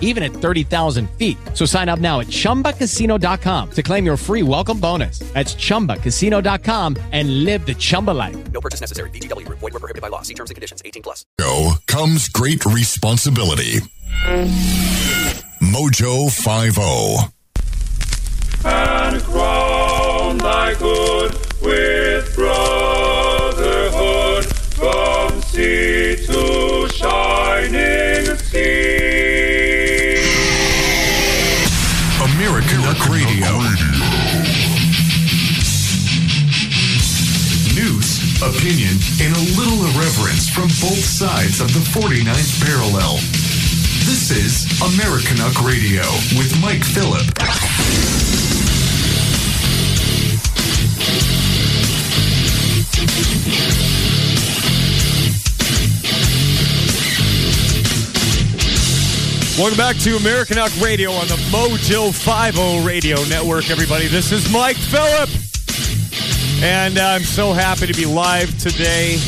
even at 30,000 feet. So sign up now at chumbacasino.com to claim your free welcome bonus. That's chumbacasino.com and live the Chumba life. No purchase necessary. VGW. Void were prohibited by law. See terms and conditions. 18 plus. Show comes great responsibility. Mojo oh. 50. and crown thy good with brotherhood from sea to shining sea. And a little irreverence from both sides of the 49th parallel. This is American Duck Radio with Mike Phillip. Welcome back to American Radio on the Mojo 50 Radio Network, everybody. This is Mike Phillip. And I'm so happy to be live today.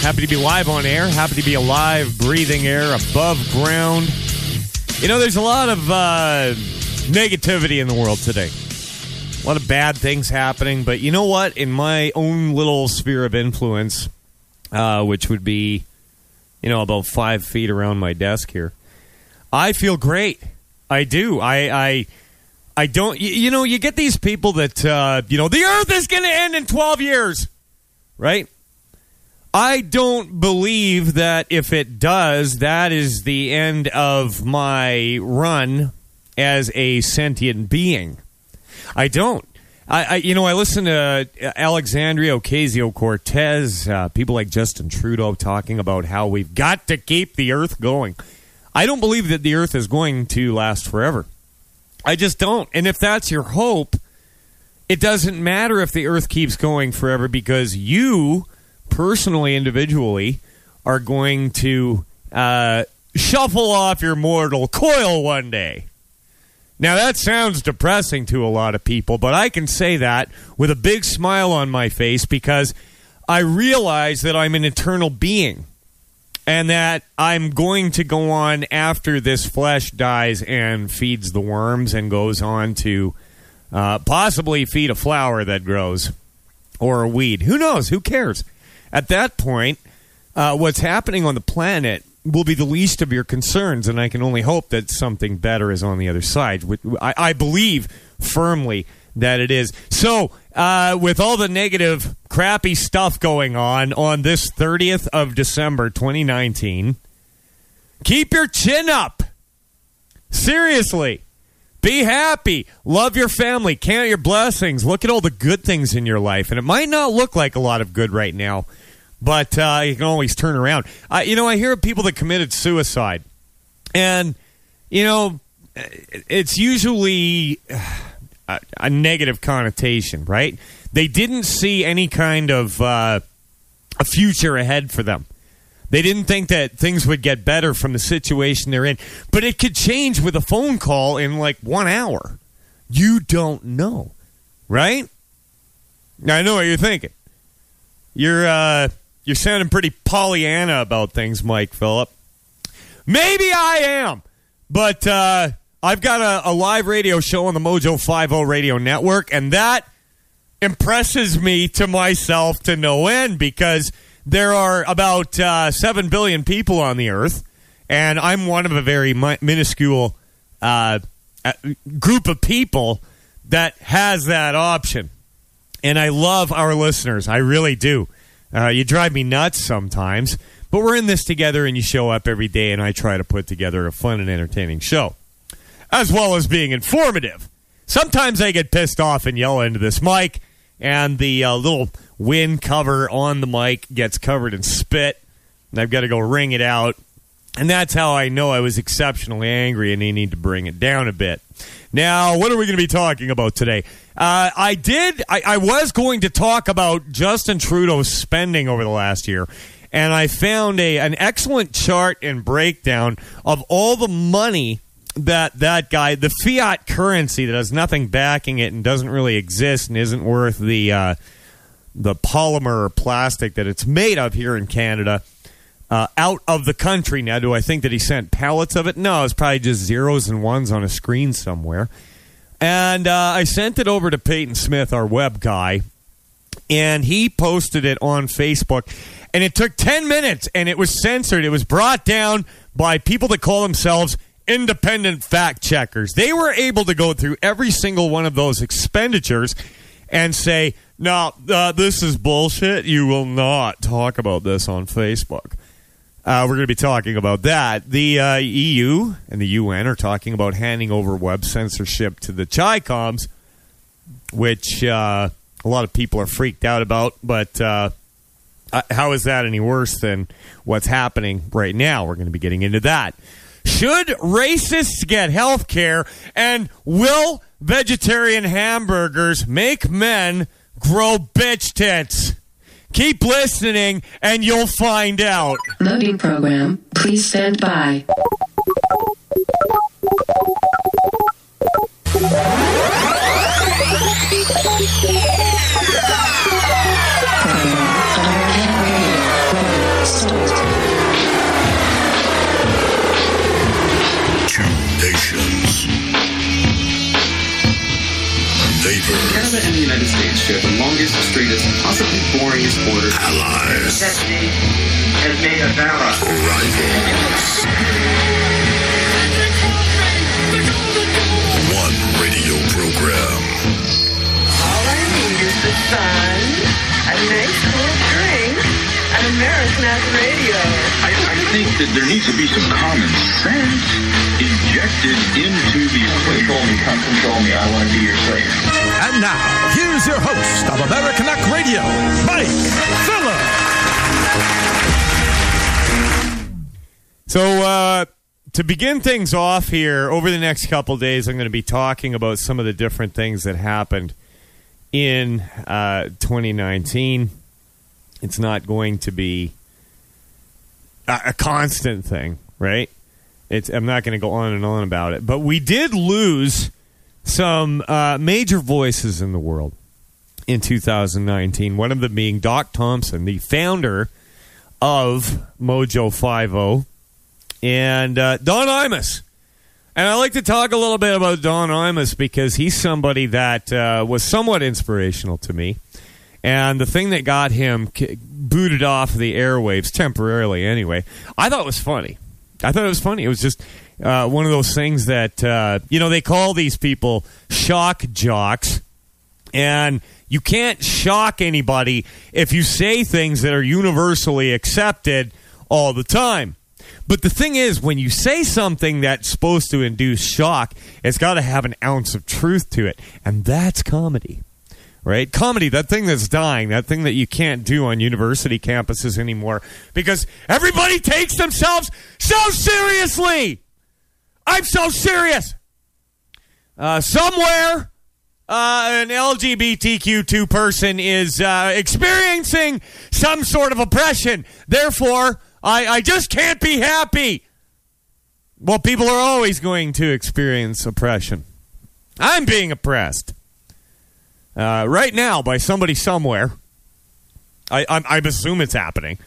Happy to be live on air. Happy to be alive, breathing air above ground. You know, there's a lot of uh, negativity in the world today. A lot of bad things happening. But you know what? In my own little sphere of influence, uh, which would be you know, about five feet around my desk here. I feel great. I do. I, I, I don't. You, you know, you get these people that, uh, you know, the Earth is going to end in twelve years, right? I don't believe that if it does, that is the end of my run as a sentient being. I don't. I, I, you know, I listen to Alexandria Ocasio Cortez, uh, people like Justin Trudeau talking about how we've got to keep the Earth going. I don't believe that the Earth is going to last forever. I just don't. And if that's your hope, it doesn't matter if the Earth keeps going forever because you, personally, individually, are going to uh, shuffle off your mortal coil one day. Now, that sounds depressing to a lot of people, but I can say that with a big smile on my face because I realize that I'm an eternal being and that I'm going to go on after this flesh dies and feeds the worms and goes on to uh, possibly feed a flower that grows or a weed. Who knows? Who cares? At that point, uh, what's happening on the planet will be the least of your concerns, and I can only hope that something better is on the other side. I, I believe firmly that it is. So, uh, with all the negative, crappy stuff going on on this 30th of December, 2019, keep your chin up. Seriously. Be happy. Love your family. Count your blessings. Look at all the good things in your life. And it might not look like a lot of good right now but uh, you can always turn around. Uh, you know, I hear of people that committed suicide, and you know, it's usually a, a negative connotation, right? They didn't see any kind of uh, a future ahead for them. They didn't think that things would get better from the situation they're in, but it could change with a phone call in like one hour. You don't know, right? I know what you're thinking. You're uh, you're sounding pretty Pollyanna about things, Mike Phillip. Maybe I am, but uh, I've got a, a, live radio show on the Mojo 50 radio network, and that impresses me to myself to no end because there are about uh, 7 billion people on the earth, and I'm one of a very mi- minuscule uh, group of people that has that option. And I love our listeners. I really do. Uh, you drive me nuts sometimes, but we're in this together, and you show up every day, and I try to put together a fun and entertaining show, as well as being informative. Sometimes I get pissed off and yell into this mic, and the uh, little wind cover on the mic gets covered in spit, and I've got to go wring it out. And that's how I know I was exceptionally angry and I need to bring it down a bit. Now, what are we going to be talking about today? Uh, I did, I, I was going to talk about Justin Trudeau's spending over the last year. And I found a an excellent chart and breakdown of all the money that that guy, the fiat currency that has nothing backing it and doesn't really exist and isn't worth the uh, the polymer or plastic that it's made of here in Canada uh, out of the country. Now, do I think that he sent pallets of it? No, it's probably just zeros and ones on a screen somewhere. And uh, I sent it over to Peyton Smith, our web guy, and he posted it on Facebook. And it took 10 minutes and it was censored. It was brought down by people that call themselves independent fact checkers. They were able to go through every single one of those expenditures and say, no, uh, this is bullshit. You will not talk about this on Facebook. Uh, we're going to be talking about that. The uh, EU and the UN are talking about handing over web censorship to the CHICOMs, which uh, a lot of people are freaked out about. But uh, uh, how is that any worse than what's happening right now? We're going to be getting into that. Should racists get health care? And will vegetarian hamburgers make men grow bitch tits? Keep listening and you'll find out. Loading program. Please stand by. Neighbors. Canada and the United States share the longest, straightest, possibly boringest border. Allies. Destiny has made us allies. Rivals. One radio program. All I need is the sun, a nice cool drink, and American radio. I, I think that there needs to be some common sense injected into these Control me, come control me. I want to be your slave. And now, here's your host of American Act Radio, Mike Phillip. So, uh, to begin things off here, over the next couple days, I'm going to be talking about some of the different things that happened in uh, 2019. It's not going to be a, a constant thing, right? It's, I'm not going to go on and on about it. But we did lose some uh, major voices in the world in 2019. One of them being Doc Thompson, the founder of Mojo 50 and uh, Don Imus. And I like to talk a little bit about Don Imus because he's somebody that uh, was somewhat inspirational to me. And the thing that got him booted off the airwaves temporarily, anyway, I thought was funny. I thought it was funny. It was just uh, one of those things that, uh, you know, they call these people shock jocks. And you can't shock anybody if you say things that are universally accepted all the time. But the thing is, when you say something that's supposed to induce shock, it's got to have an ounce of truth to it. And that's comedy, right? Comedy, that thing that's dying, that thing that you can't do on university campuses anymore because everybody takes themselves so seriously. I'm so serious. Uh, somewhere, uh, an LGBTQ2 person is uh, experiencing some sort of oppression. Therefore, I, I just can't be happy. Well, people are always going to experience oppression. I'm being oppressed uh, right now by somebody somewhere. I, I, I assume it's happening.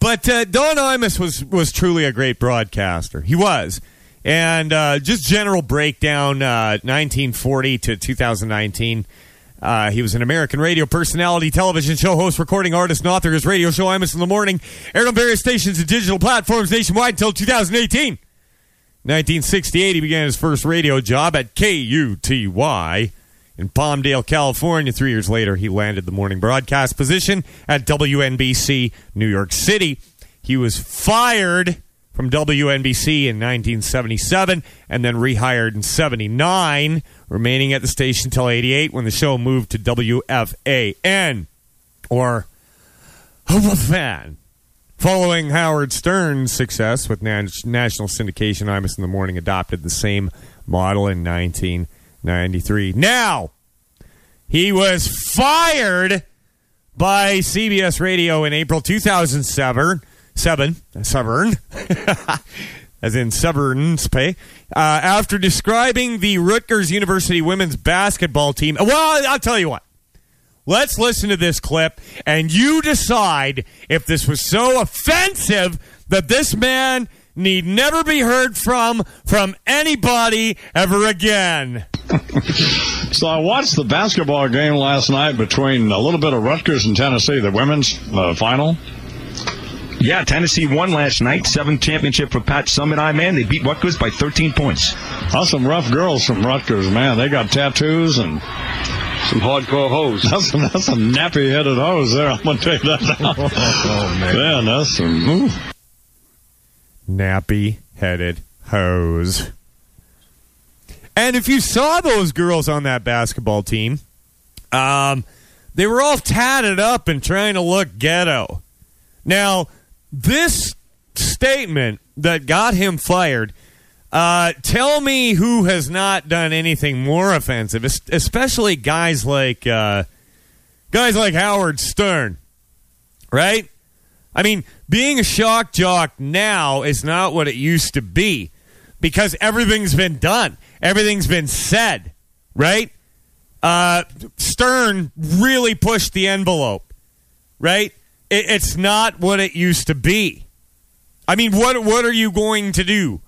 But uh, Don Imus was, was truly a great broadcaster. He was. And uh, just general breakdown uh, 1940 to 2019. Uh, he was an American radio personality, television show host, recording artist, and author. His radio show, Imus in the Morning, aired on various stations and digital platforms nationwide until 2018. 1968, he began his first radio job at KUTY in Palmdale, California. Three years later, he landed the morning broadcast position at WNBC New York City. He was fired from WNBC in 1977 and then rehired in 79, remaining at the station until 88 when the show moved to WFAN or fan. Following Howard Stern's success with na- national syndication, Imus in the Morning adopted the same model in 1993. Now, he was fired by CBS Radio in April 2007. Seven, Severn, as in Severn's pay, uh, after describing the Rutgers University women's basketball team. Well, I'll tell you what. Let's listen to this clip and you decide if this was so offensive that this man need never be heard from from anybody ever again. So I watched the basketball game last night between a little bit of Rutgers and Tennessee, the women's uh, final. Yeah, Tennessee won last night. Seventh championship for Pat Summitt I man. They beat Rutgers by 13 points. Awesome rough girls from Rutgers, man. They got tattoos and some hardcore hoes. That's some, that's some nappy headed hoes there. I'm going to take that now. oh, man. Man, that's some. Ooh. Nappy headed hoes. And if you saw those girls on that basketball team, um, they were all tatted up and trying to look ghetto. Now, this statement that got him fired. Uh, tell me who has not done anything more offensive, especially guys like uh, guys like Howard Stern, right? I mean, being a shock jock now is not what it used to be because everything's been done, everything's been said, right? Uh, Stern really pushed the envelope, right? It, it's not what it used to be. I mean, what what are you going to do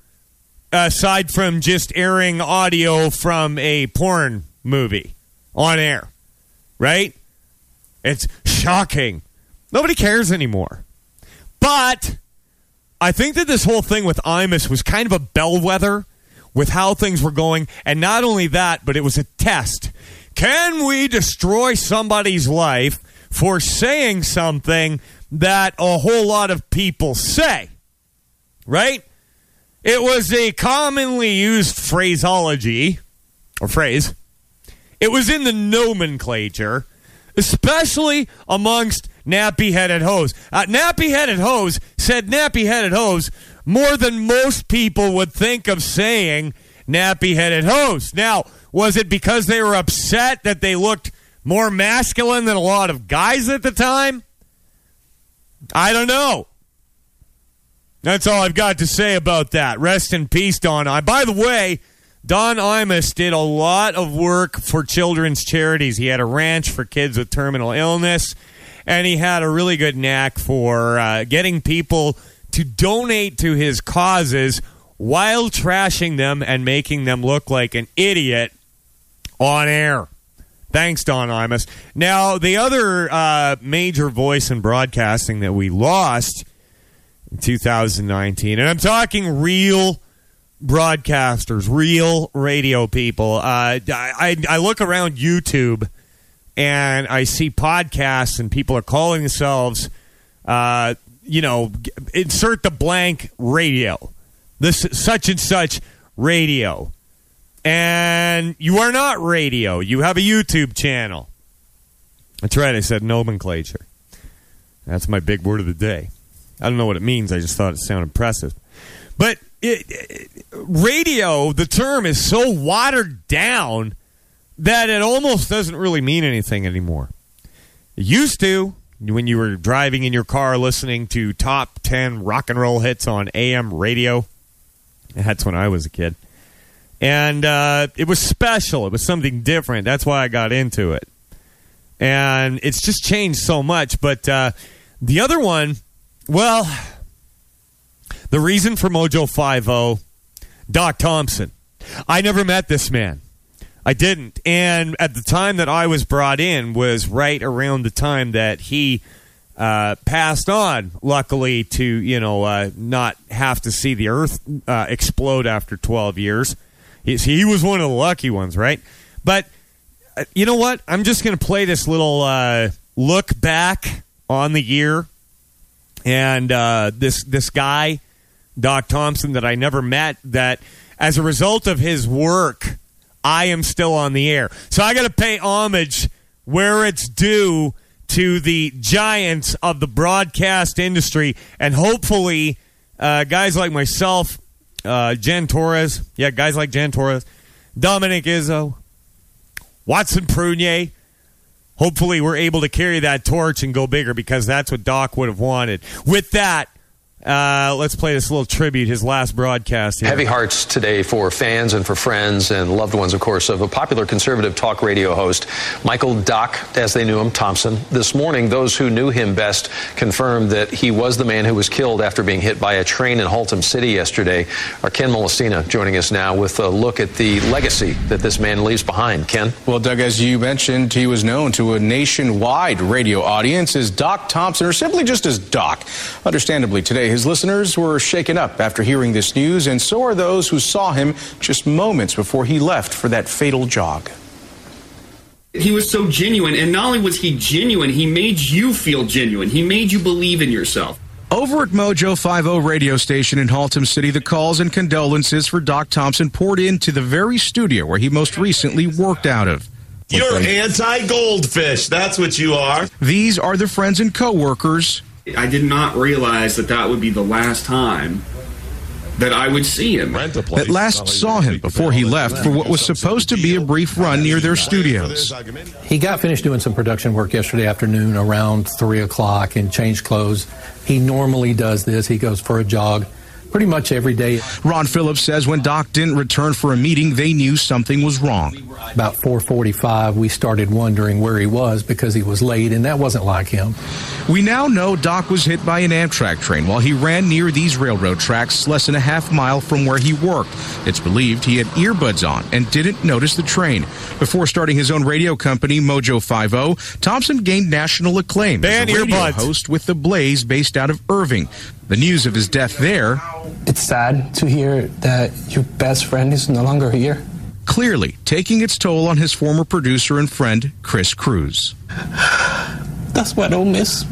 aside from just airing audio from a porn movie on air? Right? It's shocking. Nobody cares anymore. But I think that this whole thing with Imus was kind of a bellwether with how things were going. And not only that, but it was a test. Can we destroy somebody's life for saying something that a whole lot of people say? Right? It was a commonly used phraseology or phrase. It was in the nomenclature, especially amongst nappy headed hoes. Uh, nappy headed hoes said nappy headed hoes more than most people would think of saying nappy headed hoes. Now, was it because they were upset that they looked more masculine than a lot of guys at the time? I don't know. That's all I've got to say about that. Rest in peace, Don. I, by the way, Don Imus did a lot of work for children's charities. He had a ranch for kids with terminal illness, and he had a really good knack for uh, getting people to donate to his causes while trashing them and making them look like an idiot on air. Thanks, Don Imus. Now, the other uh, major voice in broadcasting that we lost in 2019, and I'm talking real broadcasters, real radio people. Uh, I, I look around YouTube and I see podcasts, and people are calling themselves, uh, you know, insert the blank radio, this such and such radio and you are not radio. You have a YouTube channel. That's right. I said nomenclature. That's my big word of the day. I don't know what it means. I just thought it sounded impressive. But it, it, radio, the term is so watered down that it almost doesn't really mean anything anymore. It used to when you were driving in your car listening to top 10 rock and roll hits on AM radio. That's when I was a kid and uh, it was special. It was something different. That's why I got into it, and it's just changed so much. But uh, the other one, well, the reason for Mojo Five O, Doc Thompson. I never met this man. I didn't, and at the time that I was brought in was right around the time that he uh, passed on. Luckily, to you know uh, not have to see the Earth uh, explode after twelve years. He, was one of the lucky ones, right? But uh, you know what? I'm just going to play this little uh, look back on the year, and uh, this this guy, Doc Thompson, that I never met. That as a result of his work, I am still on the air. So I got to pay homage where it's due to the giants of the broadcast industry, and hopefully, uh, guys like myself, uh, Jen Torres, yeah, guys like Jen Torres, Dominic Izzo, Watson Prunier. Hopefully, we're able to carry that torch and go bigger because that's what Doc would have wanted. With that, uh, let's play this little tribute, his last broadcast. Here. Heavy hearts today for fans and for friends and loved ones, of course, of a popular conservative talk radio host, Michael Doc, as they knew him, Thompson. This morning, those who knew him best confirmed that he was the man who was killed after being hit by a train in Haltom City yesterday. Our Ken Molestina joining us now with a look at the legacy that this man leaves behind. Ken? Well, Doug, as you mentioned, he was known to a nationwide radio audience as Doc Thompson, or simply just as Doc. Understandably, today, his listeners were shaken up after hearing this news, and so are those who saw him just moments before he left for that fatal jog. He was so genuine, and not only was he genuine, he made you feel genuine. He made you believe in yourself. Over at Mojo 50 radio station in Haltom City, the calls and condolences for Doc Thompson poured into the very studio where he most recently worked out of. You're anti goldfish. That's what you are. These are the friends and coworkers I did not realize that that would be the last time that I would see him. At last saw him before he left for what was supposed to be a brief run near their studios. He got finished doing some production work yesterday afternoon around 3 o'clock and changed clothes. He normally does this. He goes for a jog pretty much every day. Ron Phillips says when Doc didn't return for a meeting, they knew something was wrong. About 4:45, we started wondering where he was because he was late, and that wasn't like him. We now know Doc was hit by an Amtrak train while he ran near these railroad tracks less than a half mile from where he worked. It's believed he had earbuds on and didn't notice the train. Before starting his own radio company, Mojo 50, Thompson gained national acclaim Ban as a radio earbuds. host with The Blaze based out of Irving. The news of his death there It's sad to hear that your best friend is no longer here. clearly taking its toll on his former producer and friend, Chris Cruz. That's what I'll miss.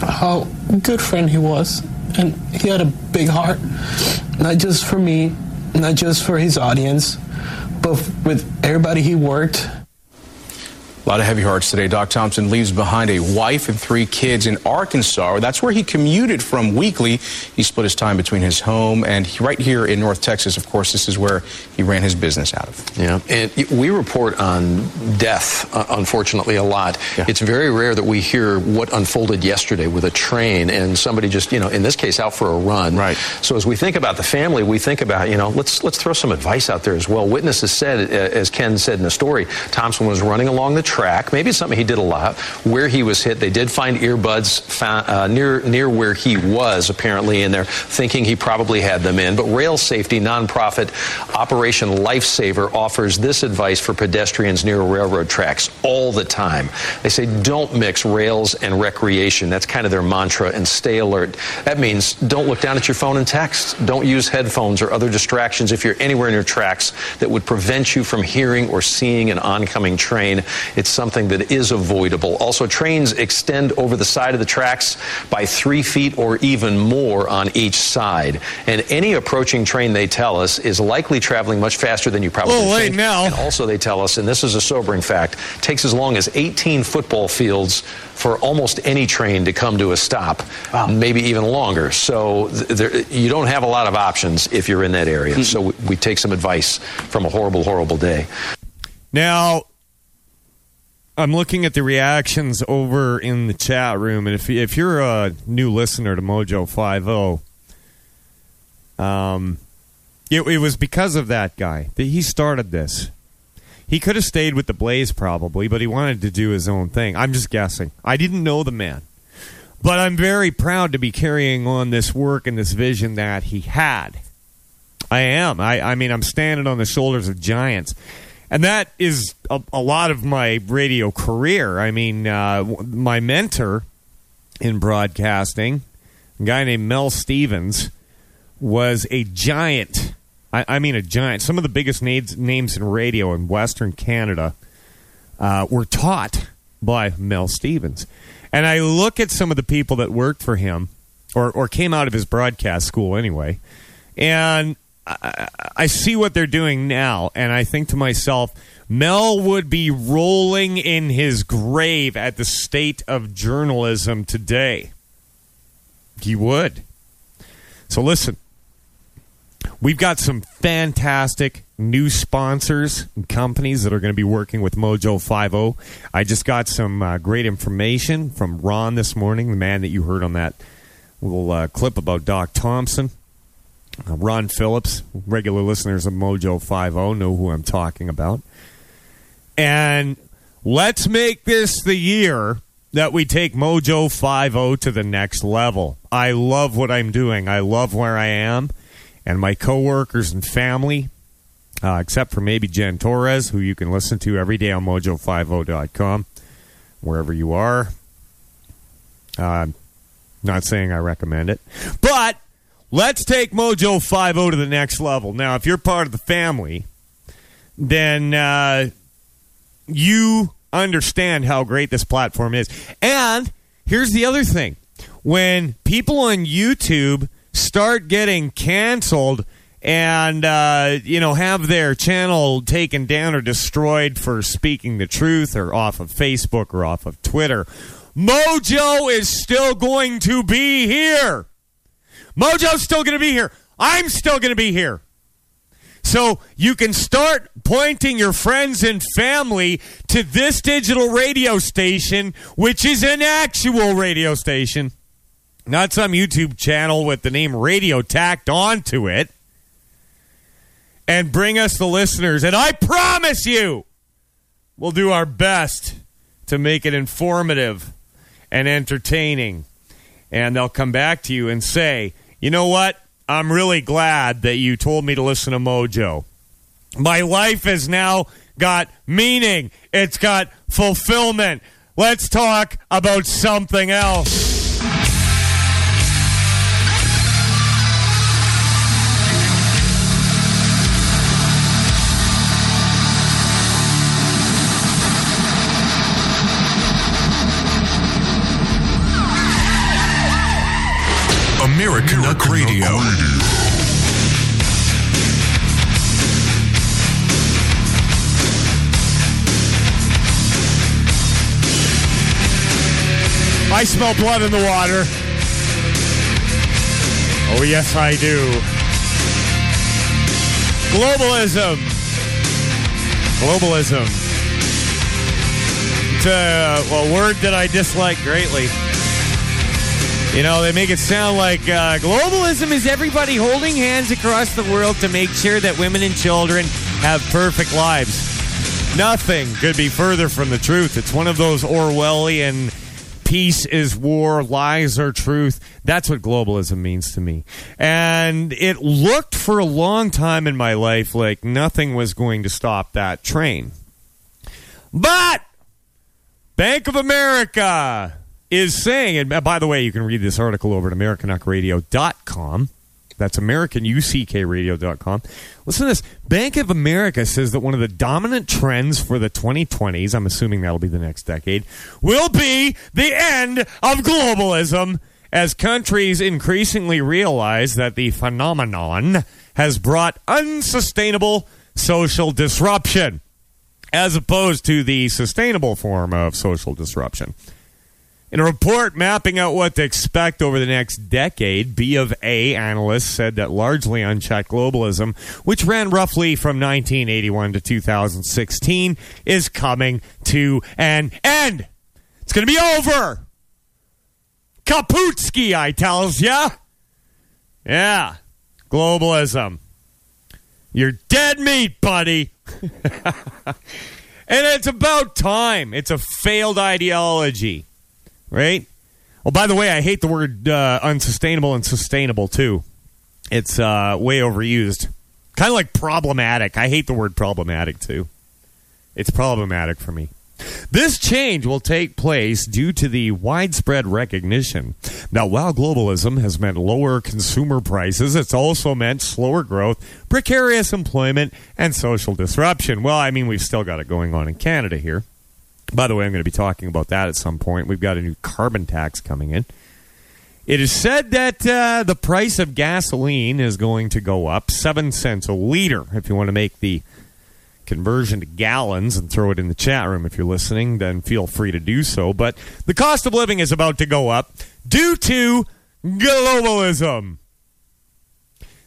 How good friend he was. And he had a big heart. Not just for me, not just for his audience, but with everybody he worked. A lot of heavy hearts today. Doc Thompson leaves behind a wife and three kids in Arkansas. That's where he commuted from weekly. He split his time between his home and he- right here in North Texas. Of course, this is where he ran his business out of. Yeah, and we report on death, uh, unfortunately, a lot. It's very rare that we hear what unfolded yesterday with a train and somebody just, you know, in this case, out for a run. Right. So as we think about the family, we think about, you know, let's let's throw some advice out there as well. Witnesses said, uh, as Ken said in the story, Thompson was running along the track. Maybe it's something he did a lot. Where he was hit, they did find earbuds found, uh, near near where he was, apparently, and they're thinking he probably had them in. But Rail Safety nonprofit Operation Lifesaver offers this advice for pedestrians near railroad tracks all the time. They say don't mix rails and recreation. That's kind of their mantra, and stay alert. That means don't look down at your phone and text. Don't use headphones or other distractions if you're anywhere near tracks that would prevent you from hearing or seeing an oncoming train. It's something that is avoidable. Also, trains extend over the side of the tracks by three feet or even more on each side. And any approaching train, they tell us, is likely traveling much faster than you probably Well, wait think. now. And also, they tell us, and this is a sobering fact, takes as long as 18 football fields for almost any train to come to a stop, maybe even longer. So th- there, you don't have a lot of options if you're in that area. So we, we take some advice from a horrible, horrible day. Now, I'm looking at the reactions over in the chat room, and if if you're a new listener to Mojo Five O, um, it, it was because of that guy that he started this. He could have stayed with the Blaze probably, but he wanted to do his own thing. I'm just guessing. I didn't know the man, but I'm very proud to be carrying on this work and this vision that he had. I am. I, I mean, I'm standing on the shoulders of giants. And that is a, a lot of my radio career. I mean, uh, my mentor in broadcasting, a guy named Mel Stevens, was a giant I, I mean a giant. Some of the biggest names, names in radio in Western Canada uh, were taught by Mel Stevens. And I look at some of the people that worked for him, or, or came out of his broadcast school anyway, and I, I see what they're doing now, and I think to myself, Mel would be rolling in his grave at the state of journalism today. He would. So listen, we've got some fantastic new sponsors and companies that are going to be working with Mojo 50. I just got some uh, great information from Ron this morning, the man that you heard on that little uh, clip about Doc Thompson. Ron Phillips, regular listeners of Mojo 50 know who I'm talking about. And let's make this the year that we take Mojo 50 to the next level. I love what I'm doing. I love where I am and my coworkers and family, uh, except for maybe Jen Torres, who you can listen to every day on mojo50.com, wherever you are. Uh, not saying I recommend it, but let's take Mojo 50 to the next level. Now, if you're part of the family, then uh, you understand how great this platform is. And here's the other thing when people on YouTube start getting canceled and uh, you know have their channel taken down or destroyed for speaking the truth or off of Facebook or off of Twitter, Mojo is still going to be here. Mojo's still going to be here. I'm still going to be here. So you can start pointing your friends and family to this digital radio station, which is an actual radio station, not some YouTube channel with the name radio tacked onto it, and bring us the listeners. And I promise you, we'll do our best to make it informative and entertaining. And they'll come back to you and say, you know what? I'm really glad that you told me to listen to Mojo. My life has now got meaning, it's got fulfillment. Let's talk about something else. American Duck Radio. I smell blood in the water. Oh, yes, I do. Globalism. Globalism. It's a, a word that I dislike greatly. You know, they make it sound like uh, globalism is everybody holding hands across the world to make sure that women and children have perfect lives. Nothing could be further from the truth. It's one of those Orwellian peace is war, lies are truth. That's what globalism means to me. And it looked for a long time in my life like nothing was going to stop that train. But Bank of America is saying, and uh, by the way, you can read this article over at AmericanUckradio.com. That's AmericanUCKRadio.com. Listen to this. Bank of America says that one of the dominant trends for the 2020s, I'm assuming that'll be the next decade, will be the end of globalism as countries increasingly realize that the phenomenon has brought unsustainable social disruption as opposed to the sustainable form of social disruption. In a report mapping out what to expect over the next decade, B of A analysts said that largely unchecked globalism, which ran roughly from 1981 to 2016, is coming to an end. It's going to be over. Kaputski, I tells ya. Yeah, globalism. You're dead meat, buddy. and it's about time. It's a failed ideology right? Well, by the way, I hate the word uh, unsustainable and sustainable too. It's uh, way overused. Kind of like problematic. I hate the word problematic too. It's problematic for me. This change will take place due to the widespread recognition that while globalism has meant lower consumer prices, it's also meant slower growth, precarious employment, and social disruption. Well, I mean, we've still got it going on in Canada here. By the way, I'm going to be talking about that at some point. We've got a new carbon tax coming in. It is said that uh, the price of gasoline is going to go up seven cents a liter. If you want to make the conversion to gallons and throw it in the chat room if you're listening, then feel free to do so. But the cost of living is about to go up due to globalism.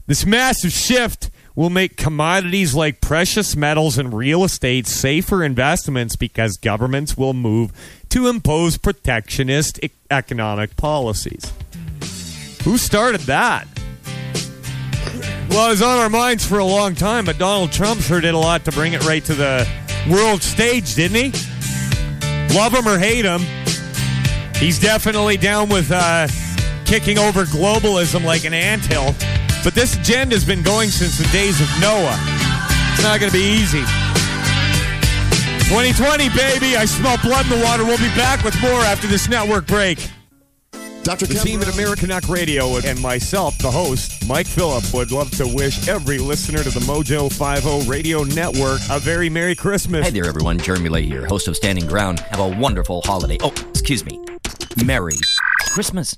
This massive shift will make commodities like precious metals and real estate safer investments because governments will move to impose protectionist economic policies. Who started that? Well, it was on our minds for a long time, but Donald Trump sure did a lot to bring it right to the world stage, didn't he? Love him or hate him, he's definitely down with uh, kicking over globalism like an anthill. But this agenda's been going since the days of Noah. It's not going to be easy. 2020, baby. I smell blood in the water. We'll be back with more after this network break. Dr. The team at American Knock Radio and myself, the host, Mike Phillip, would love to wish every listener to the Mojo 50 Radio Network a very Merry Christmas. Hey there, everyone. Jeremy Lay here, host of Standing Ground. Have a wonderful holiday. Oh, excuse me. Merry Christmas.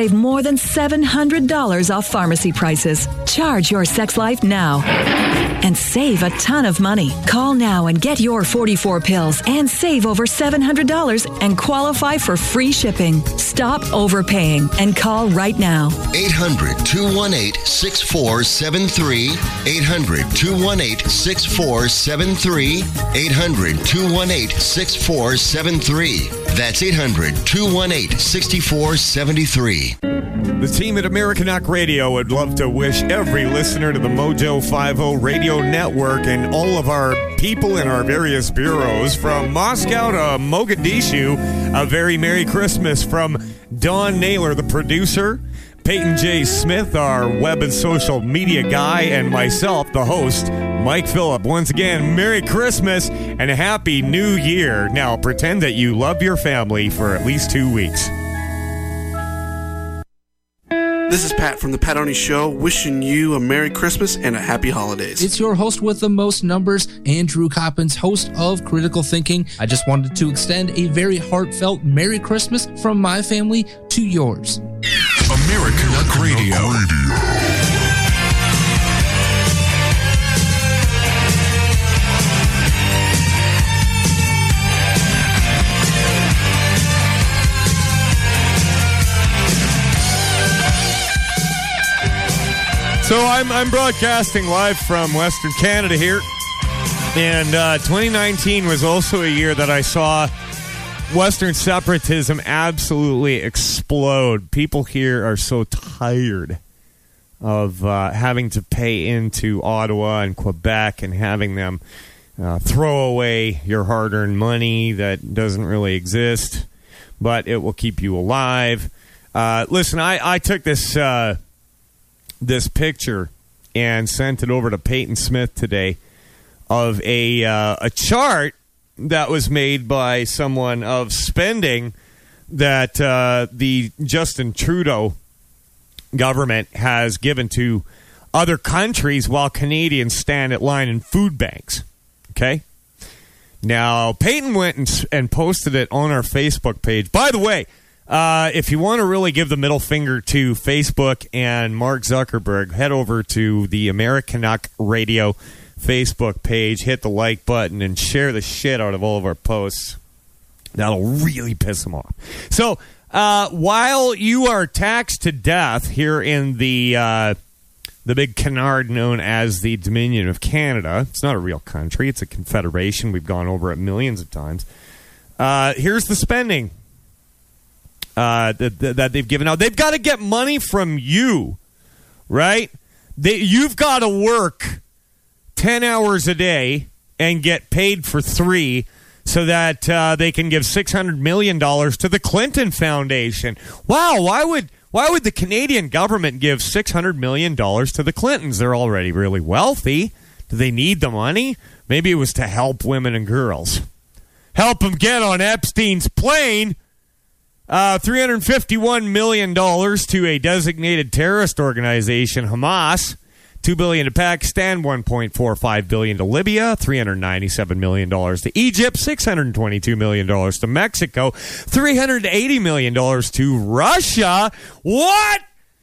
more than $700 off pharmacy prices. Charge your sex life now and save a ton of money. Call now and get your 44 pills and save over $700 and qualify for free shipping. Stop overpaying and call right now. 800 218 6473. 800 218 6473. 800 218 6473. That's 800 218 6473. The team at American Knock Radio would love to wish every listener to the Mojo 50 Radio Network and all of our people in our various bureaus from Moscow to Mogadishu a very Merry Christmas from Don Naylor, the producer, Peyton J. Smith, our web and social media guy, and myself, the host, Mike Phillip. Once again, Merry Christmas and a Happy New Year. Now, pretend that you love your family for at least two weeks. This is Pat from the Pat Oney Show, wishing you a Merry Christmas and a Happy Holidays. It's your host with the most numbers, Andrew Coppins, host of Critical Thinking. I just wanted to extend a very heartfelt Merry Christmas from my family to yours. American Duck Radio. So I'm, I'm broadcasting live from Western Canada here. And uh, 2019 was also a year that I saw Western separatism absolutely explode. People here are so tired of uh, having to pay into Ottawa and Quebec and having them uh, throw away your hard earned money that doesn't really exist, but it will keep you alive. Uh, listen, I, I took this uh, this picture and sent it over to Peyton Smith today of a uh, a chart that was made by someone of spending that uh, the Justin Trudeau government has given to other countries while Canadians stand at line in food banks. Okay. Now, Peyton went and, and posted it on our Facebook page. By the way, uh, if you want to really give the middle finger to Facebook and Mark Zuckerberg, head over to the American Knock Radio Facebook page, hit the like button, and share the shit out of all of our posts. That'll really piss them off. So, uh, while you are taxed to death here in the uh, the big canard known as the Dominion of Canada. It's not a real country, it's a confederation. We've gone over it millions of times. Uh, here's the spending uh, that, that they've given out. They've got to get money from you, right? They, you've got to work 10 hours a day and get paid for three so that uh, they can give $600 million to the Clinton Foundation. Wow, why would. Why would the Canadian government give $600 million to the Clintons? They're already really wealthy. Do they need the money? Maybe it was to help women and girls. Help them get on Epstein's plane. Uh, $351 million to a designated terrorist organization, Hamas. Two billion to Pakistan, one point four five billion to Libya, three hundred ninety-seven million dollars to Egypt, six hundred twenty-two million dollars to Mexico, three hundred eighty million dollars to Russia. What?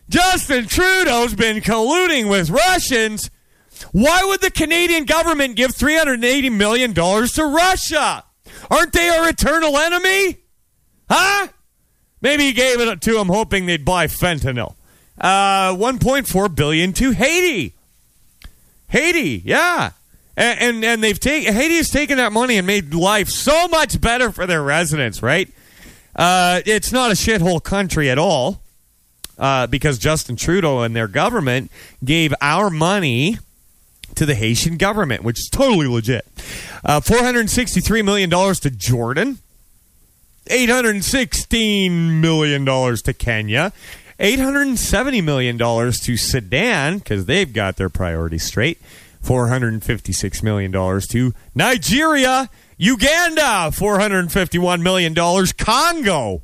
Justin Trudeau's been colluding with Russians. Why would the Canadian government give three hundred eighty million dollars to Russia? Aren't they our eternal enemy? Huh? Maybe he gave it to them hoping they'd buy fentanyl. Uh, 1.4 billion to Haiti. Haiti, yeah. And, and, and they've taken Haiti has taken that money and made life so much better for their residents, right? Uh, it's not a shithole country at all uh, because Justin Trudeau and their government gave our money to the Haitian government, which is totally legit. Uh, $463 million to Jordan, $816 million to Kenya, $870 million to Sudan, because they've got their priorities straight. $456 million to Nigeria. Uganda, $451 million. Congo.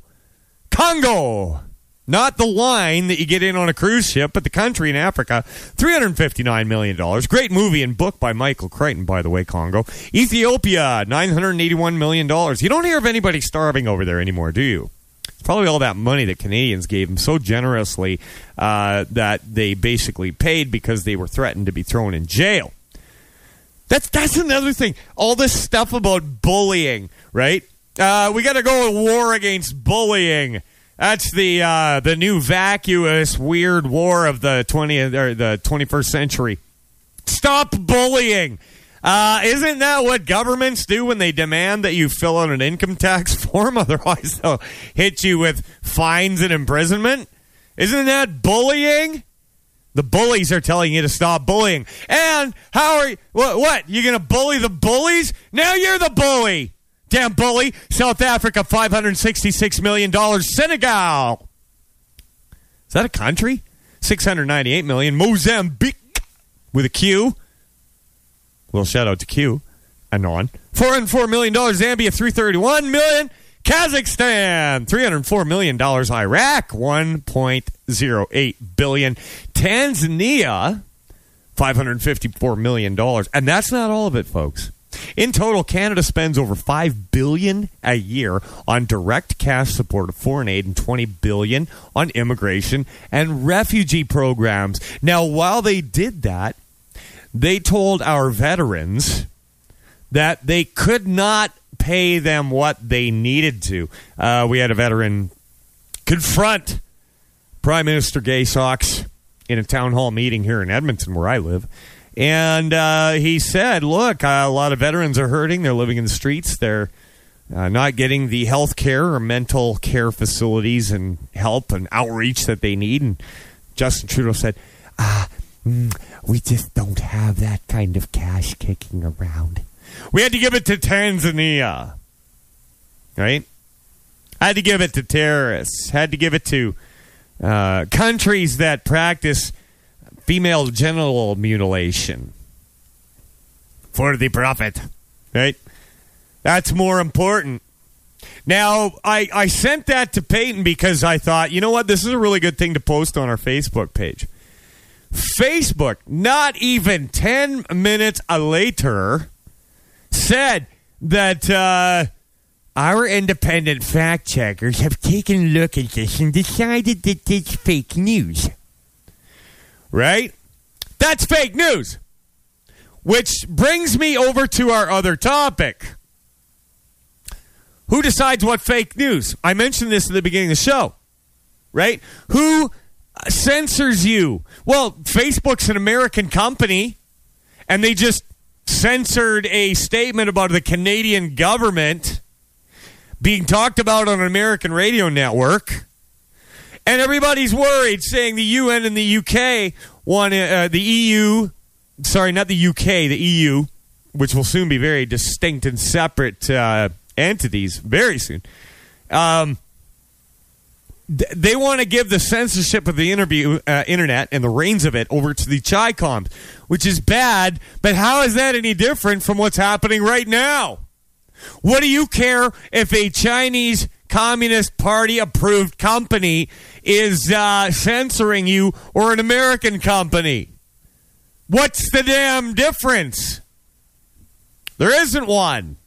Congo. Not the line that you get in on a cruise ship, but the country in Africa. $359 million. Great movie and book by Michael Crichton, by the way, Congo. Ethiopia, $981 million. You don't hear of anybody starving over there anymore, do you? Probably all that money that Canadians gave them so generously uh, that they basically paid because they were threatened to be thrown in jail. That's that's another thing. All this stuff about bullying, right? Uh, we got to go to war against bullying. That's the uh, the new vacuous weird war of the twentieth or the twenty first century. Stop bullying. Uh, isn't that what governments do when they demand that you fill out an income tax form? Otherwise, they'll hit you with fines and imprisonment. Isn't that bullying? The bullies are telling you to stop bullying. And how are you? What? what you going to bully the bullies? Now you're the bully. Damn bully. South Africa, $566 million. Senegal. Is that a country? 698 million. Mozambique with a Q. Little shout out to Q. Anon. $404 million. Zambia, 331 million. Kazakhstan, $304 million. Iraq, 1.08 billion. Tanzania, $554 million. And that's not all of it, folks. In total, Canada spends over 5 billion a year on direct cash support of foreign aid and 20 billion on immigration and refugee programs. Now, while they did that, they told our veterans that they could not pay them what they needed to. Uh, we had a veteran confront Prime Minister Gay Sox in a town hall meeting here in Edmonton, where I live. And uh, he said, Look, uh, a lot of veterans are hurting. They're living in the streets. They're uh, not getting the health care or mental care facilities and help and outreach that they need. And Justin Trudeau said, Ah, mm, we just don't have that kind of cash kicking around. We had to give it to Tanzania, right? I had to give it to terrorists. Had to give it to uh, countries that practice female genital mutilation for the profit, right? That's more important. Now, I, I sent that to Peyton because I thought, you know what, this is a really good thing to post on our Facebook page. Facebook, not even 10 minutes later, said that uh, our independent fact checkers have taken a look at this and decided that it's fake news. Right? That's fake news. Which brings me over to our other topic. Who decides what fake news? I mentioned this at the beginning of the show. Right? Who censors you. Well, Facebook's an American company, and they just censored a statement about the Canadian government being talked about on an American radio network. And everybody's worried, saying the UN and the UK want uh, the EU, sorry, not the UK, the EU, which will soon be very distinct and separate uh, entities very soon. Um, th- they want to give the censorship of the interview, uh, internet and the reins of it over to the Chicoms, which is bad. But how is that any different from what's happening right now? What do you care if a Chinese Communist Party approved company is uh, censoring you or an American company? What's the damn difference? There isn't one.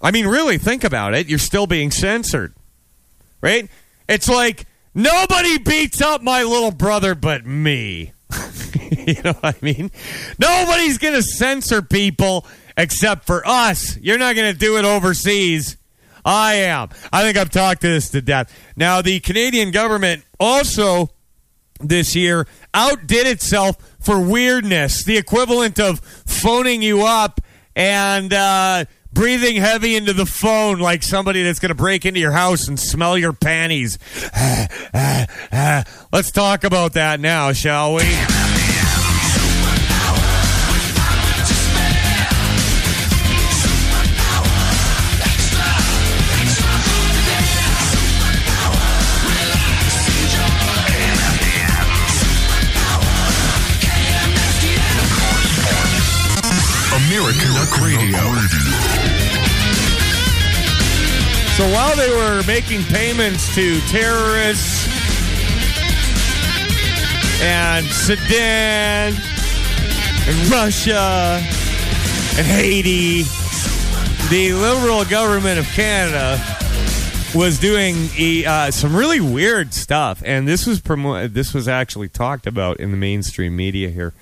I mean, really, think about it. You're still being censored, right? It's like nobody beats up my little brother but me. you know what I mean? Nobody's going to censor people except for us. You're not going to do it overseas. I am. I think I've talked to this to death. Now, the Canadian government also this year outdid itself for weirdness, the equivalent of phoning you up and uh, breathing heavy into the phone like somebody that's going to break into your house and smell your panties. Let's talk about that now, shall we? Were making payments to terrorists and Sudan and Russia and Haiti, the Liberal government of Canada was doing uh, some really weird stuff, and this was this was actually talked about in the mainstream media here.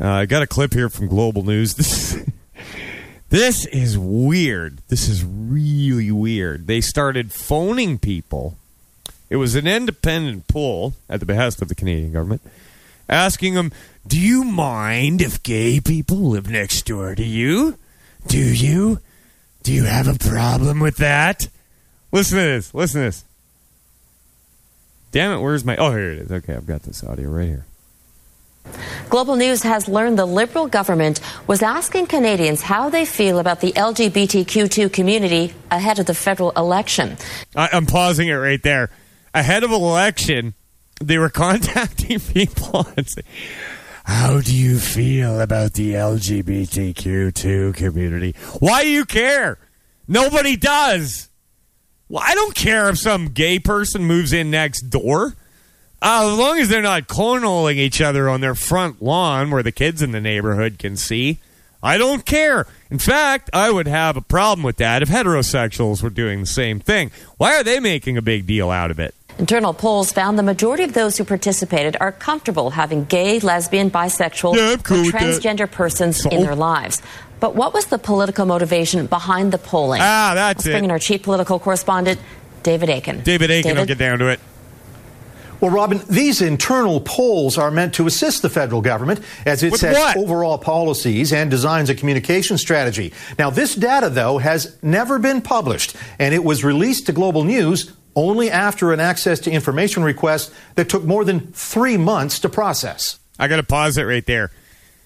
Uh, I got a clip here from Global News. This, is weird. This is really weird. They started phoning people. It was an independent poll at the behest of the Canadian government, asking them, "Do you mind if gay people live next door to you? Do you? Do you have a problem with that?" Listen to this. Listen to this. Damn it! Where's my? Oh, here it is. Okay, I've got this audio right here. Global News has learned the Liberal government was asking Canadians how they feel about the LGBTQ2 community ahead of the federal election. I, I'm pausing it right there. Ahead of election, they were contacting people and saying, "How do you feel about the LGBTQ2 community? Why do you care? Nobody does. Well, I don't care if some gay person moves in next door." Uh, as long as they're not cornholing each other on their front lawn where the kids in the neighborhood can see, I don't care. In fact, I would have a problem with that if heterosexuals were doing the same thing. Why are they making a big deal out of it? Internal polls found the majority of those who participated are comfortable having gay, lesbian, bisexual, Yeah, cool or transgender persons So? in their lives. But what was the political motivation behind the polling? Ah, that's Let's bring it. in our chief political correspondent, David Akin. David Akin will get down to it. Well, Robin, these internal polls are meant to assist the federal government as it With sets what? overall policies and designs a communication strategy. Now, this data, though, has never been published, and it was released to Global News only after an access to information request that took more than three months to process. I got to pause it right there.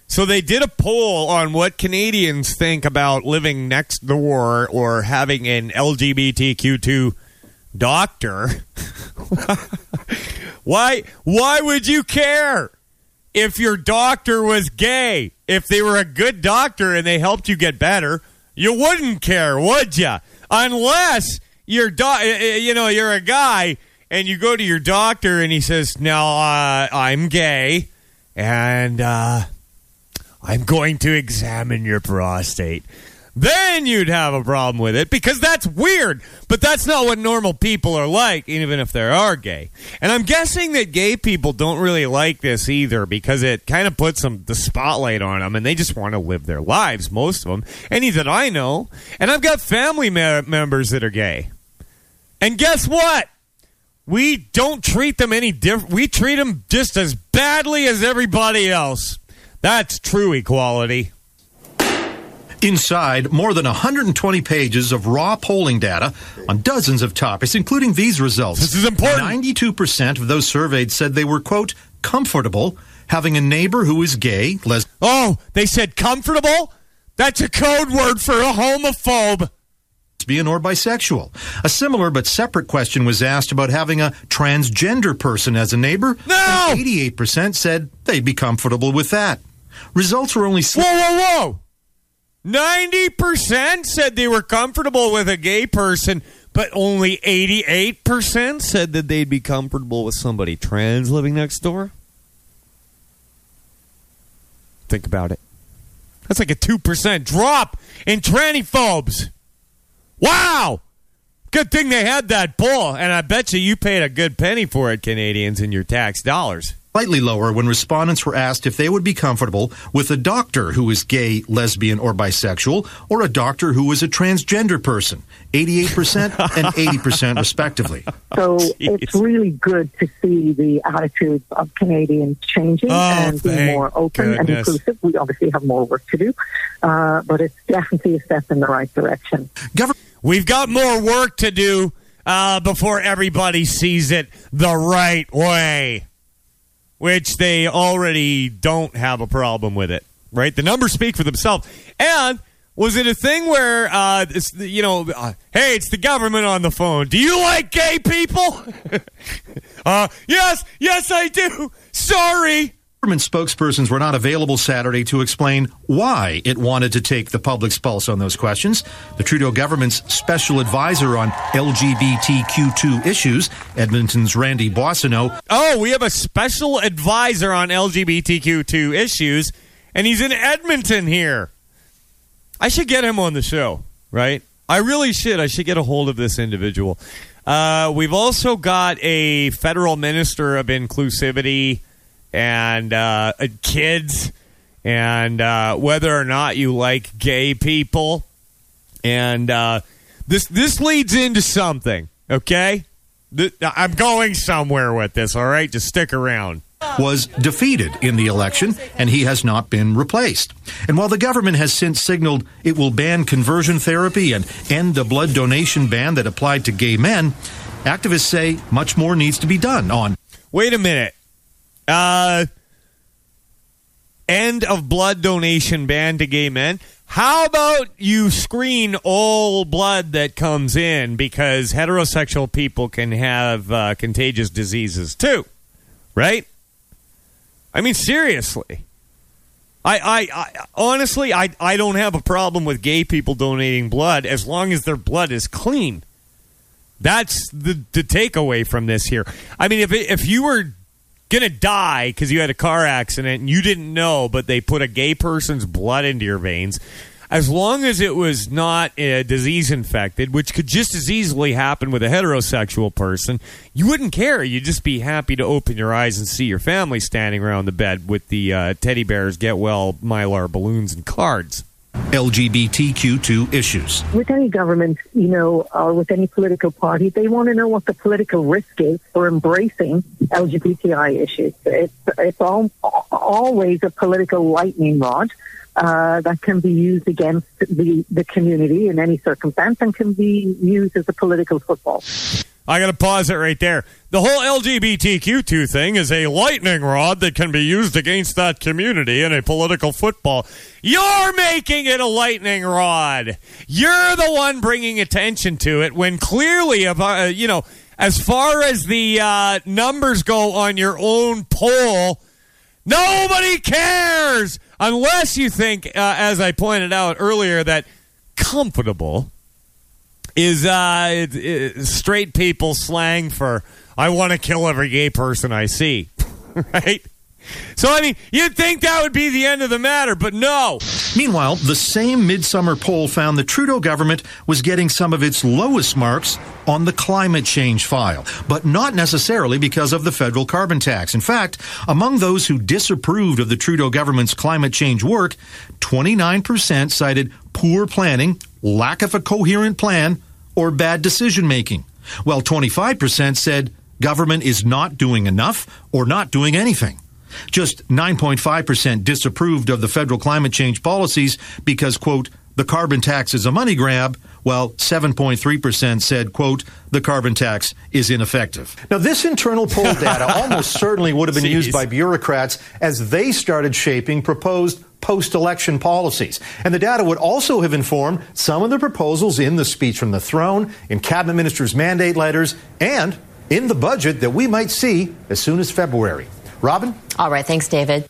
So they did a poll on what Canadians think about living next door or having an LGBTQ2 doctor. why why would you care if your doctor was gay? If they were a good doctor and they helped you get better, you wouldn't care, would you? Unless you're do- you know, you're a guy and you go to your doctor and he says, "Now uh, I'm gay." and uh, I'm going to examine your prostate. Then you'd have a problem with it because that's weird. But that's not what normal people are like, even if they are gay. And I'm guessing that gay people don't really like this either because it kind of puts them the spotlight on them, and they just want to live their lives. Most of them, any that I know, and I've got family me- members that are gay. And guess what? we don't treat them any different. We treat them just as badly as everybody else. That's true equality. Inside, more than 120 pages of raw polling data on dozens of topics, including these results. This is important. 92% of those surveyed said they were, quote, comfortable having a neighbor who is gay, lesbian. Oh, they said comfortable? That's a code word for a homophobe. Lesbian or bisexual. A similar but separate question was asked about having a transgender person as a neighbor. No! And 88% said they'd be comfortable with that. Results were only. Whoa, whoa, whoa! 90% said they were comfortable with a gay person, but only 88% said that they'd be comfortable with somebody trans living next door. Think about it. That's like a 2% drop in trannyphobes. Wow! Good thing they had that poll, and I bet you you paid a good penny for it, Canadians, in your tax dollars slightly lower when respondents were asked if they would be comfortable with a doctor who is gay, lesbian, or bisexual, or a doctor who is a transgender person. 88% and 80% respectively. So it's really good to see the attitudes of Canadians changing Oh, and being more open and inclusive. We obviously have more work to do, uh, but it's definitely a step in the right direction. We've got more work to do uh, before everybody sees it the right way, which they already don't have a problem with it, right? The numbers speak for themselves. And was it a thing where, uh, you know, uh, hey, it's the government on the phone. Do you like gay people? uh, yes, yes, I do. Sorry. Government spokespersons were not available Saturday to explain why it wanted to take the public's pulse on those questions. The Trudeau government's special advisor on LGBTQ2 issues, Edmonton's Randy Boissonnault, Oh, we have a special advisor on LGBTQ2 issues, and he's in Edmonton here. I should get him on the show, right? I really should. I should get a hold of this individual. Uh, we've also got a federal minister of inclusivity and uh, kids, and uh, whether or not you like gay people. And uh, this this leads into something, okay? Th- I'm going somewhere with this, all right? Just stick around. was defeated in the election and he has not been replaced. And while the government has since signaled it will ban conversion therapy and end the blood donation ban that applied to gay men, activists say much more needs to be done on Wait a minute. Uh, end of blood donation ban to gay men. How about you screen all blood that comes in because heterosexual people can have uh, contagious diseases too, right? I mean, seriously. I, I, I honestly, I, I don't have a problem with gay people donating blood as long as their blood is clean. That's the the takeaway from this here. I mean, if if you were gonna die because you had a car accident and you didn't know, but they put a gay person's blood into your veins, as long as it was not uh, disease infected, which could just as easily happen with a heterosexual person, you wouldn't care. You'd just be happy to open your eyes and see your family standing around the bed with the uh, teddy bears, get well, mylar balloons, and cards. LGBTQ2 issues. With any government, you know, or with any political party, they want to know what the political risk is for embracing LGBTI issues. It's, it's all, always a political lightning rod. Uh, that can be used against the, the community in any circumstance and can be used as a political football. I got to pause it right there. The whole LGBTQ2 thing is a lightning rod that can be used against that community in a political football. You're making it a lightning rod. You're the one bringing attention to it when clearly, uh, you know, as far as the uh, numbers go on your own poll, nobody cares unless you think, uh, as I pointed out earlier, that comfortable is uh, it, it, straight people slang for I want to kill every gay person I see, right? So I mean, you'd think that would be the end of the matter, but no. Meanwhile, the same midsummer poll found the Trudeau government was getting some of its lowest marks on the climate change file, but not necessarily because of the federal carbon tax. In fact, among those who disapproved of the Trudeau government's climate change work, 29% cited poor planning, lack of a coherent plan, or bad decision making, while 25% said government is not doing enough or not doing anything. Just 9.5% disapproved of the federal climate change policies because, quote, the carbon tax is a money grab, while 7.3% said, quote, the carbon tax is ineffective. Now, this internal poll data almost certainly would have been used by bureaucrats as they started shaping proposed post election policies. And the data would also have informed some of the proposals in the speech from the throne, in cabinet ministers' mandate letters, and in the budget that we might see as soon as February. Robin? All right. Thanks, David.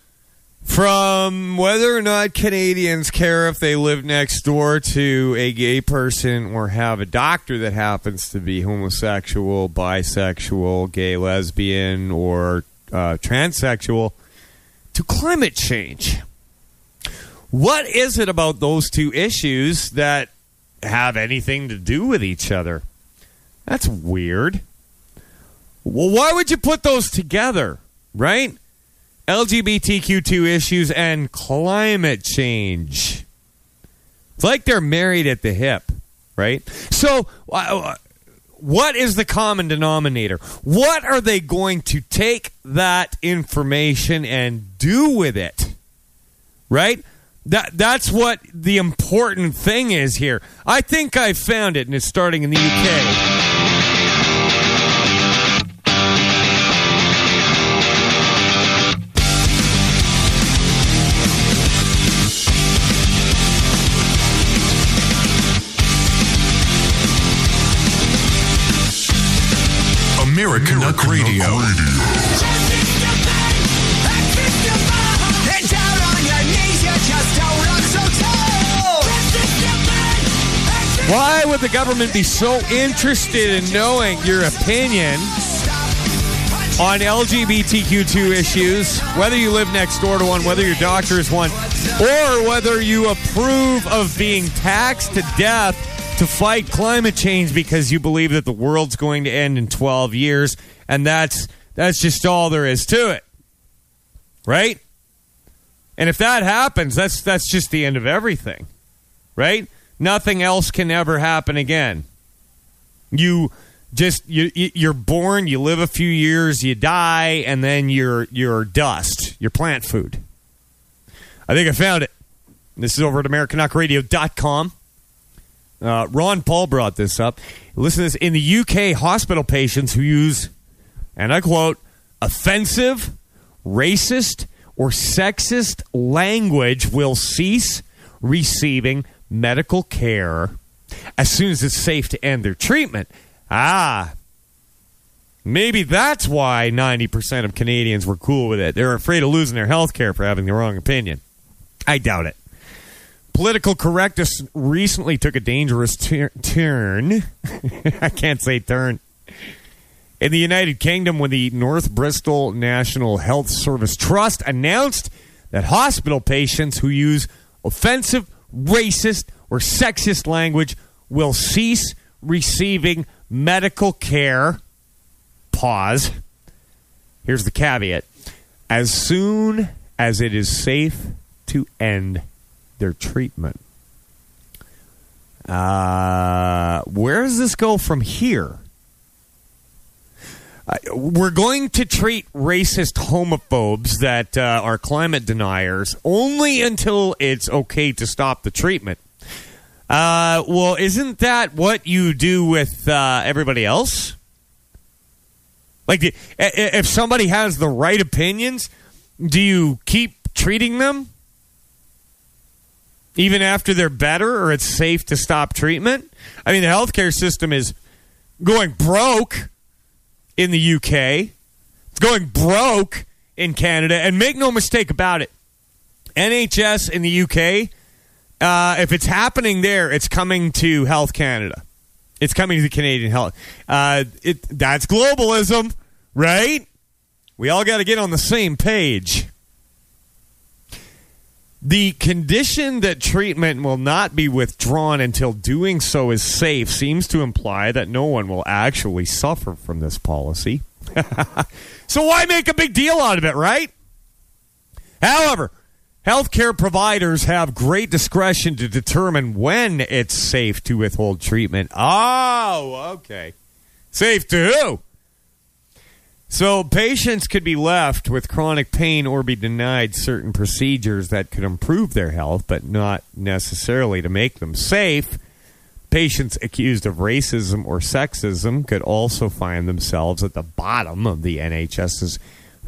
From whether or not Canadians care if they live next door to a gay person or have a doctor that happens to be homosexual, bisexual, gay, lesbian, or uh, transsexual, to climate change. What is it about those two issues that have anything to do with each other? That's weird. Well, why would you put those together, right? LGBTQ2 issues and climate change. It's like they're married at the hip, right? So, uh, what is the common denominator? What are they going to take that information and do with it? Right? That that's what the important thing is here. I think I found it, and it's starting in the UK. American American Radio. Why would the government be so interested in knowing your opinion on LGBTQ2 issues, whether you live next door to one, whether your doctor is one, or whether you approve of being taxed to death to fight climate change because you believe that the world's going to end in 12 years and that's that's just all there is to it. Right? And if that happens, that's that's just the end of everything. Right? Nothing else can ever happen again. You just you you're born, you live a few years, you die and then you're you're dust. You're plant food. I think I found it. This is over at americanuckradio.com. Uh, Ron Paul brought this up. Listen to this. In the UK, hospital patients who use, and I quote, offensive, racist, or sexist language will cease receiving medical care as soon as it's safe to end their treatment. Ah, maybe that's why 90% of Canadians were cool with it. They're afraid of losing their health care for having the wrong opinion. I doubt it political correctness recently took a dangerous tur- turn. I can't say turn. In the United Kingdom, when the North Bristol National Health Service Trust announced that hospital patients who use offensive, racist, or sexist language will cease receiving medical care. Pause. Here's the caveat as soon as it is safe to end their treatment. Uh, where does this go from here? Uh, we're going to treat racist homophobes that uh, are climate deniers only until it's okay to stop the treatment. Uh, well, isn't that what you do with uh, everybody else? Like, if somebody has the right opinions, do you keep treating them? Even after they're better or it's safe to stop treatment. I mean, the healthcare system is going broke in the UK. It's going broke in Canada. And make no mistake about it, NHS in the UK, uh, if it's happening there, it's coming to Health Canada. It's coming to the Canadian health. Uh, it, that's globalism, right? We all got to get on the same page. The condition that treatment will not be withdrawn until doing so is safe seems to imply that no one will actually suffer from this policy. so why make a big deal out of it, right? However, healthcare providers have great discretion to determine when it's safe to withhold treatment. Oh, okay. Safe to who? So patients could be left with chronic pain or be denied certain procedures that could improve their health, but not necessarily to make them safe. Patients accused of racism or sexism could also find themselves at the bottom of the NHS's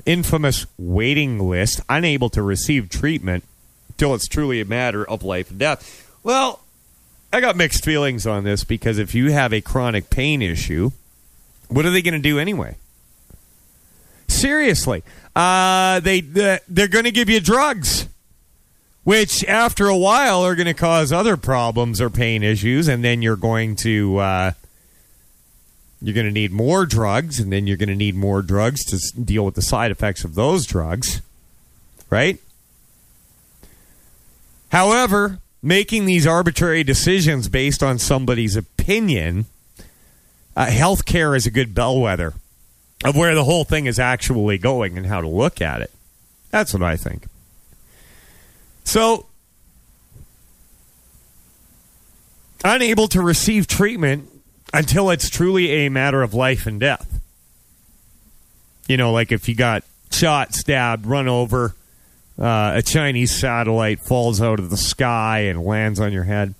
infamous waiting list, unable to receive treatment until it's truly a matter of life and death. Well, I got mixed feelings on this because if you have a chronic pain issue, what are they going to do anyway? Seriously, uh, they they're going to give you drugs, which after a while are going to cause other problems or pain issues, and then you're going to uh, you're going to need more drugs, and then you're going to need more drugs to deal with the side effects of those drugs, right? However, making these arbitrary decisions based on somebody's opinion, uh, healthcare is a good bellwether of where the whole thing is actually going and how to look at it. That's what I think. So, unable to receive treatment until it's truly a matter of life and death. You know, like if you got shot, stabbed, run over, uh, a Chinese satellite falls out of the sky and lands on your head,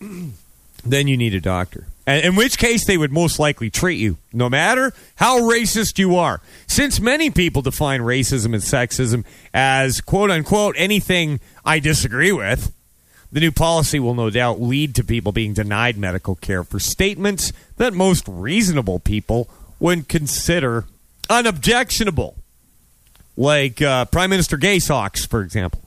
then you need a doctor. And in which case, they would most likely treat you, no matter how racist you are. Since many people define racism and sexism as quote unquote anything I disagree with, the new policy will no doubt lead to people being denied medical care for statements that most reasonable people would consider unobjectionable like uh, Prime Minister Gay Sox, for example.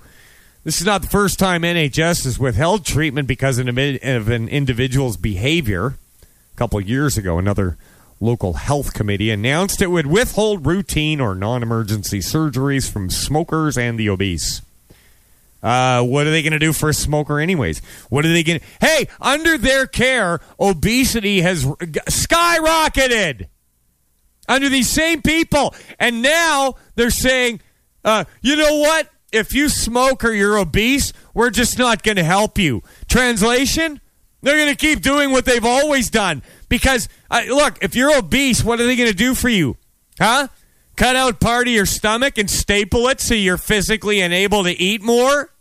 This is not the first time NHS has withheld treatment because of an, individual's behavior. A couple years ago, another local health committee announced it would withhold routine or non emergency surgeries from smokers and the obese. Uh, what are they going to do for a smoker, anyways? What are they going. Hey, under their care, obesity has skyrocketed under these same people. And now they're saying, uh, you know what? If you smoke or you're obese, we're just not going to help you. Translation? They're going to keep doing what they've always done. Because, uh, look, if you're obese, what are they going to do for you? Huh? Cut out part of your stomach and staple it so you're physically unable to eat more?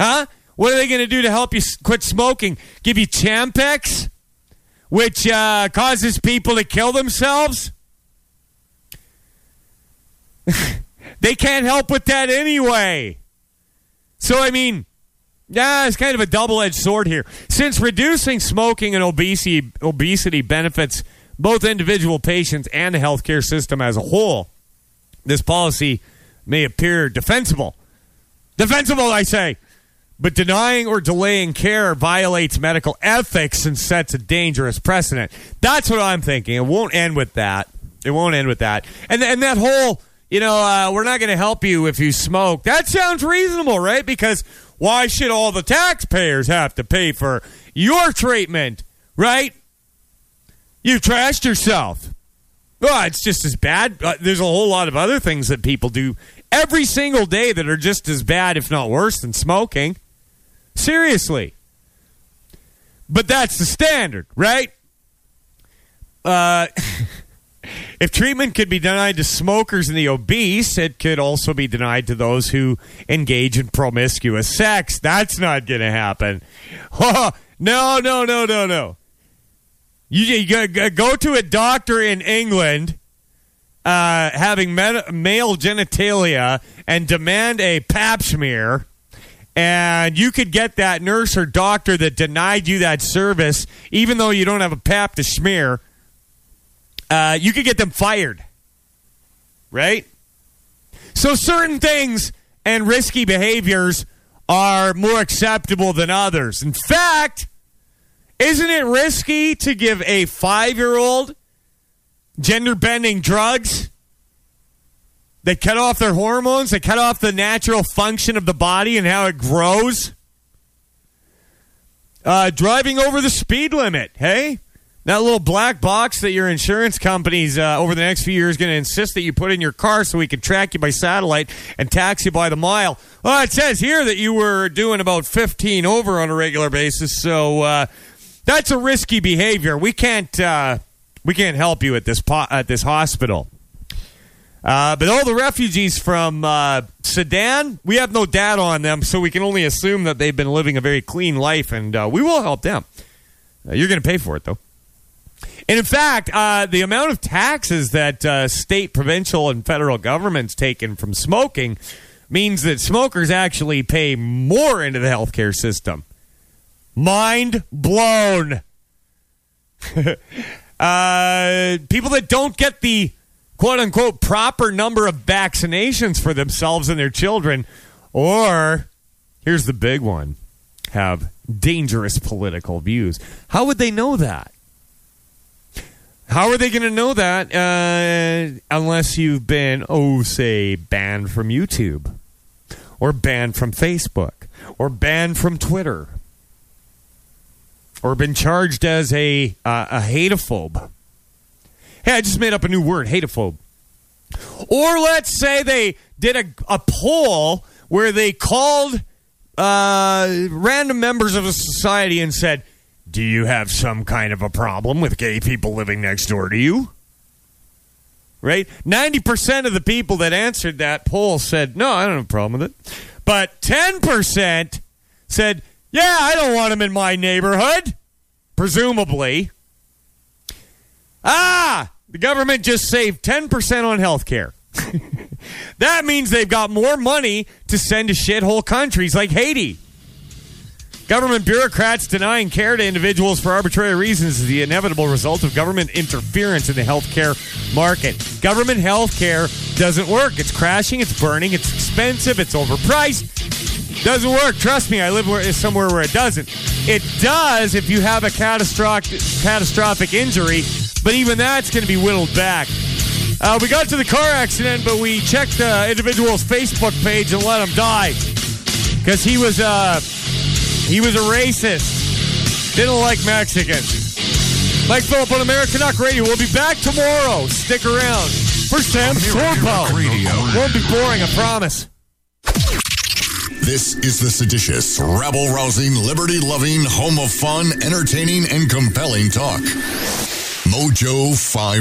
Huh? What are they going to do to help you s- quit smoking? Give you Champix? which uh, causes people to kill themselves. they can't help with that anyway. So, I mean, yeah, it's kind of a double edged sword here. Since reducing smoking and obesity, obesity benefits both individual patients and the healthcare system as a whole, this policy may appear defensible. Defensible, I say. But denying or delaying care violates medical ethics and sets a dangerous precedent. That's what I'm thinking. It won't end with that. It won't end with that. And and that whole, you know, uh, we're not going to help you if you smoke. That sounds reasonable, right? Because why should all the taxpayers have to pay for your treatment, right? You trashed yourself. Well, it's just as bad. Uh, there's a whole lot of other things that people do every single day that are just as bad, if not worse, than smoking. Seriously. But that's the standard, right? Uh, if treatment could be denied to smokers and the obese, it could also be denied to those who engage in promiscuous sex. That's not going to happen. no, no, no, no, no. You, you go- to a doctor in England uh, having male genitalia and demand a pap smear, and you could get that nurse or doctor that denied you that service, even though you don't have a pap to smear, uh, you could get them fired. Right? So certain things and risky behaviors are more acceptable than others. In fact, isn't it risky to give a five year old gender bending drugs that cut off their hormones, that cut off the natural function of the body and how it grows? Uh, driving over the speed limit, hey? That little black box that your insurance company's uh, over the next few years going to insist that you put in your car so we can track you by satellite and tax you by the mile. Well, it says here that you were doing about 15 over on a regular basis, so uh, that's a risky behavior. We can't uh, we can't help you at this po- at this hospital. Uh, but all the refugees from uh, Sudan, we have no data on them, so we can only assume that they've been living a very clean life, and uh, we will help them. You're going to pay for it, though. And in fact, uh, the amount of taxes that uh, state, provincial, and federal governments taken from smoking means that smokers actually pay more into the healthcare system. Mind blown. uh, people that don't get the quote unquote proper number of vaccinations for themselves and their children, or here's the big one, have dangerous political views. How would they know that? How are they going to know that uh, unless you've been, oh, say, banned from YouTube, or banned from Facebook, or banned from Twitter, or been charged as a uh, a hateophobe? Hey, I just made up a new word, hateophobe. Or let's say they did a, a poll where they called uh, random members of a society and said, Do you have some kind of a problem with gay people living next door to you? Right? 90% of the people that answered that poll said, No, I don't have a problem with it. But 10% said, Yeah, I don't want them in my neighborhood. Presumably. Ah, the government just saved 10% on health care. that means they've got more money to send to shithole countries like Haiti. Government bureaucrats denying care to individuals for arbitrary reasons is the inevitable result of government interference in the healthcare market. Government healthcare doesn't work. It's crashing, it's burning, it's expensive, it's overpriced. Doesn't work. Trust me, I live where, somewhere where it doesn't. It does if you have a catastrophic catastrophic injury, but even that's going to be whittled back. Uh, we got to the car accident, but we checked the individual's Facebook page and let him die because he was uh, he was a racist. Didn't like Mexicans. Mike Phillip on Americanuck Radio. We'll be back tomorrow. Stick around for Sam Sorbo. Won't be boring, I promise. This is the seditious, rabble rousing, liberty loving, home of fun, entertaining, and compelling talk. Mojo 5.